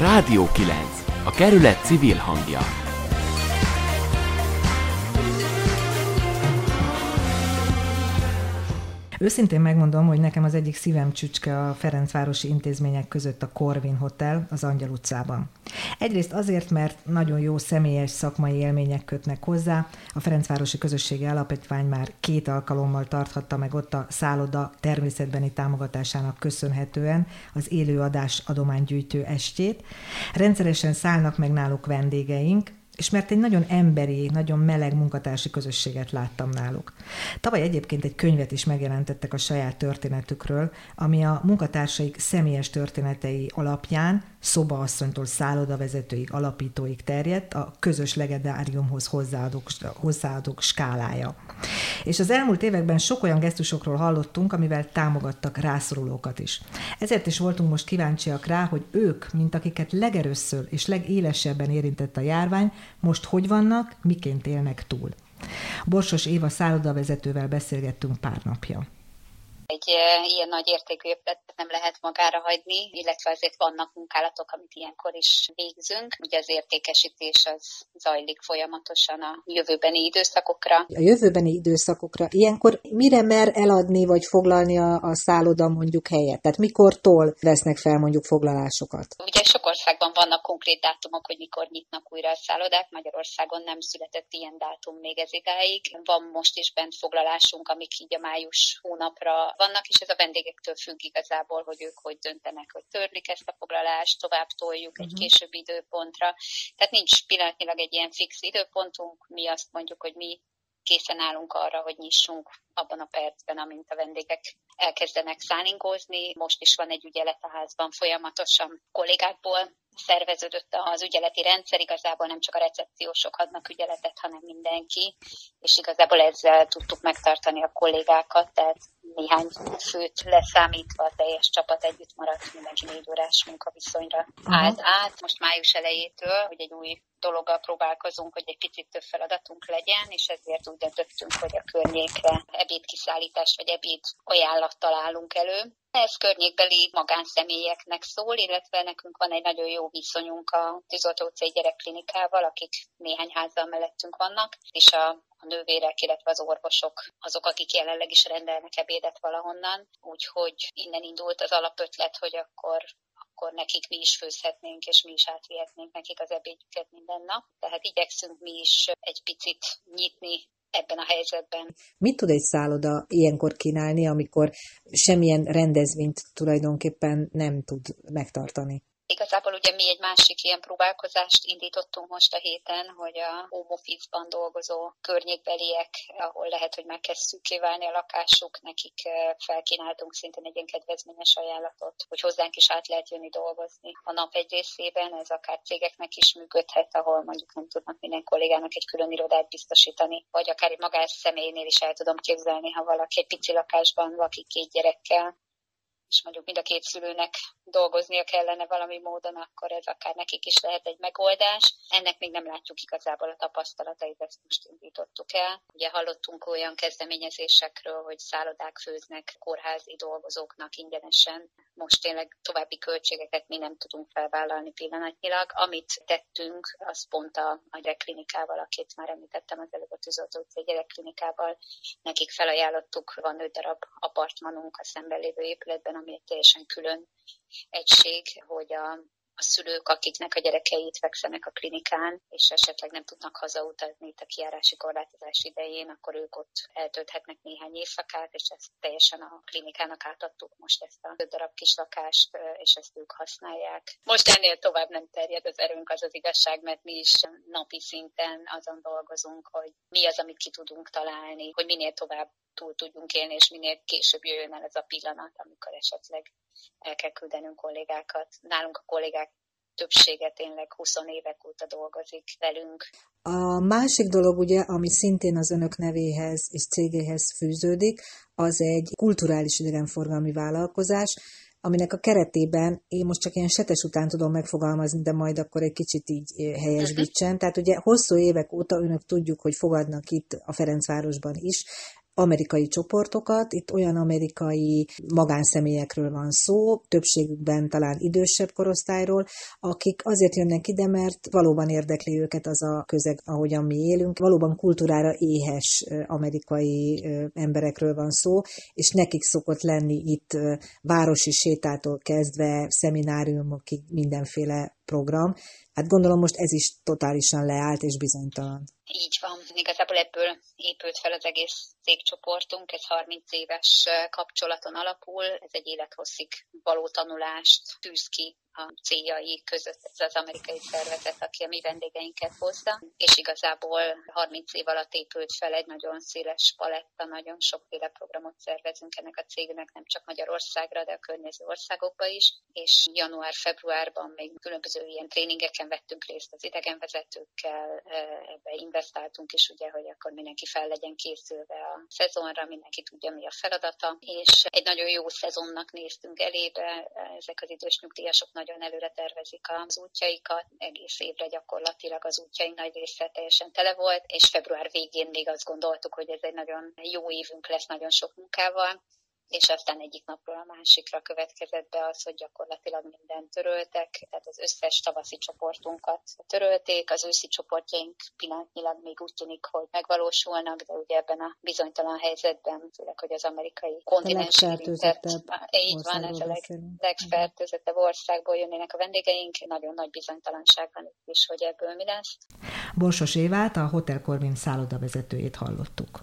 Rádió 9. A kerület civil hangja. Őszintén megmondom, hogy nekem az egyik szívem csücske a Ferencvárosi intézmények között a Corvin Hotel az Angyal utcában. Egyrészt azért, mert nagyon jó személyes szakmai élmények kötnek hozzá. A Ferencvárosi Közösségi Alapítvány már két alkalommal tarthatta meg ott a szálloda természetbeni támogatásának köszönhetően az élőadás adománygyűjtő estét. Rendszeresen szállnak meg náluk vendégeink, és mert egy nagyon emberi, nagyon meleg munkatársi közösséget láttam náluk. Tavaly egyébként egy könyvet is megjelentettek a saját történetükről, ami a munkatársaik személyes történetei alapján szobaasszonytól szállodavezetőig, alapítóig terjedt a közös legendáriumhoz hozzáadók, hozzáadók skálája. És az elmúlt években sok olyan gesztusokról hallottunk, amivel támogattak rászorulókat is. Ezért is voltunk most kíváncsiak rá, hogy ők, mint akiket legerőször és legélesebben érintett a járvány, most hogy vannak, miként élnek túl. Borsos Éva szállodavezetővel beszélgettünk pár napja egy ilyen nagy értékű épületet nem lehet magára hagyni, illetve azért vannak munkálatok, amit ilyenkor is végzünk. Ugye az értékesítés az zajlik folyamatosan a jövőbeni időszakokra. A jövőbeni időszakokra ilyenkor mire mer eladni vagy foglalni a, a szálloda mondjuk helyet? Tehát mikortól vesznek fel mondjuk foglalásokat? Ugye sok országban vannak konkrét dátumok, hogy mikor nyitnak újra a szállodák. Magyarországon nem született ilyen dátum még ez idáig. Van most is bent foglalásunk, amik így a május hónapra vannak, és ez a vendégektől függ igazából, hogy ők hogy döntenek, hogy törlik ezt a foglalást, tovább toljuk uh-huh. egy mhm. későbbi időpontra. Tehát nincs pillanatnyilag egy ilyen fix időpontunk, mi azt mondjuk, hogy mi készen állunk arra, hogy nyissunk abban a percben, amint a vendégek elkezdenek szállingózni. Most is van egy ügyelet a házban folyamatosan kollégákból, szerveződött az ügyeleti rendszer, igazából nem csak a recepciósok adnak ügyeletet, hanem mindenki, és igazából ezzel tudtuk megtartani a kollégákat, tehát néhány főt leszámítva a teljes csapat együtt maradt, mindenki négy órás munkaviszonyra uh-huh. állt át. Most május elejétől, hogy egy új dologgal próbálkozunk, hogy egy picit több feladatunk legyen, és ezért úgy döntöttünk, hogy a környékre ebédkiszállítást vagy ebéd ajánlat találunk elő. Ez környékbeli magánszemélyeknek szól, illetve nekünk van egy nagyon jó viszonyunk a Tűzoltó utcai gyerekklinikával, akik néhány házzal mellettünk vannak, és a, a nővérek, illetve az orvosok azok, akik jelenleg is rendelnek ebédet valahonnan. Úgyhogy innen indult az alapötlet, hogy akkor akkor nekik mi is főzhetnénk, és mi is átvihetnénk nekik az ebédjüket minden nap. Tehát igyekszünk mi is egy picit nyitni ebben a helyzetben. Mit tud egy szálloda ilyenkor kínálni, amikor semmilyen rendezvényt tulajdonképpen nem tud megtartani? Igazából ugye mi egy másik ilyen próbálkozást indítottunk most a héten, hogy a home office-ban dolgozó környékbeliek, ahol lehet, hogy már kezd szűké a lakásuk, nekik felkínáltunk szintén egy ilyen kedvezményes ajánlatot, hogy hozzánk is át lehet jönni dolgozni. A nap egy részében ez akár cégeknek is működhet, ahol mondjuk nem tudnak minden kollégának egy külön irodát biztosítani, vagy akár egy magás személynél is el tudom képzelni, ha valaki egy pici lakásban lakik két gyerekkel, és mondjuk mind a két szülőnek dolgoznia kellene valami módon, akkor ez akár nekik is lehet egy megoldás. Ennek még nem látjuk igazából a tapasztalatait, ezt most indítottuk el. Ugye hallottunk olyan kezdeményezésekről, hogy szállodák főznek kórházi dolgozóknak ingyenesen. Most tényleg további költségeket mi nem tudunk felvállalni pillanatnyilag. Amit tettünk, az pont a, a gyerekklinikával, akit már említettem az előbb a Tűzoltó utcai gyerekklinikával, nekik felajánlottuk, van öt darab apartmanunk a szemben lévő épületben, ami egy teljesen külön egység, hogy a a szülők, akiknek a gyerekei fekszenek a klinikán, és esetleg nem tudnak hazautazni itt a kiárási korlátozás idején, akkor ők ott eltölthetnek néhány éjszakát, és ezt teljesen a klinikának átadtuk most ezt a öt darab kis lakást, és ezt ők használják. Most ennél tovább nem terjed az erőnk, az az igazság, mert mi is napi szinten azon dolgozunk, hogy mi az, amit ki tudunk találni, hogy minél tovább túl tudjunk élni, és minél később jöjjön el ez a pillanat, amikor esetleg el kell küldenünk kollégákat. Nálunk a kollégák többsége tényleg 20 évek óta dolgozik velünk. A másik dolog ugye, ami szintén az önök nevéhez és cégéhez fűződik, az egy kulturális idegenforgalmi vállalkozás, aminek a keretében én most csak ilyen setes után tudom megfogalmazni, de majd akkor egy kicsit így eh, helyesbítsen. Tehát ugye hosszú évek óta önök tudjuk, hogy fogadnak itt a Ferencvárosban is amerikai csoportokat, itt olyan amerikai magánszemélyekről van szó, többségükben talán idősebb korosztályról, akik azért jönnek ide, mert valóban érdekli őket az a közeg, ahogyan mi élünk. Valóban kultúrára éhes amerikai emberekről van szó, és nekik szokott lenni itt városi sétától kezdve szemináriumokig mindenféle program. Hát gondolom most ez is totálisan leállt és bizonytalan. Így van. Igazából ebből épült fel az egész cégcsoportunk, ez 30 éves kapcsolaton alapul, ez egy élethosszig való tanulást tűz ki a céljai között ez az amerikai szervezet, aki a mi vendégeinket hozza, és igazából 30 év alatt épült fel egy nagyon széles paletta, nagyon sokféle programot szervezünk ennek a cégnek, nem csak Magyarországra, de a környező országokba is, és január-februárban még különböző ilyen tréningeken vettünk részt az idegenvezetőkkel, ebbe investáltunk is, ugye, hogy akkor mindenki fel legyen készülve a szezonra, mindenki tudja, mi a feladata, és egy nagyon jó szezonnak néztünk elébe, ezek az idős nyugdíjasok nagyon előre tervezik az útjaikat, egész évre gyakorlatilag az útjaink nagy része teljesen tele volt, és február végén még azt gondoltuk, hogy ez egy nagyon jó évünk lesz nagyon sok munkával, és aztán egyik napról a másikra következett be az, hogy gyakorlatilag mindent töröltek, tehát az összes tavaszi csoportunkat törölték, az őszi csoportjaink pillanatnyilag még úgy tűnik, hogy megvalósulnak, de ugye ebben a bizonytalan helyzetben, főleg, hogy az amerikai kontinens érintett, így van, ez a leg, legfertőzettebb országból jönnének a vendégeink, nagyon nagy bizonytalanság van itt is, hogy ebből mi lesz. Borsos Évát, a Hotel Corvin szállodavezetőjét hallottuk.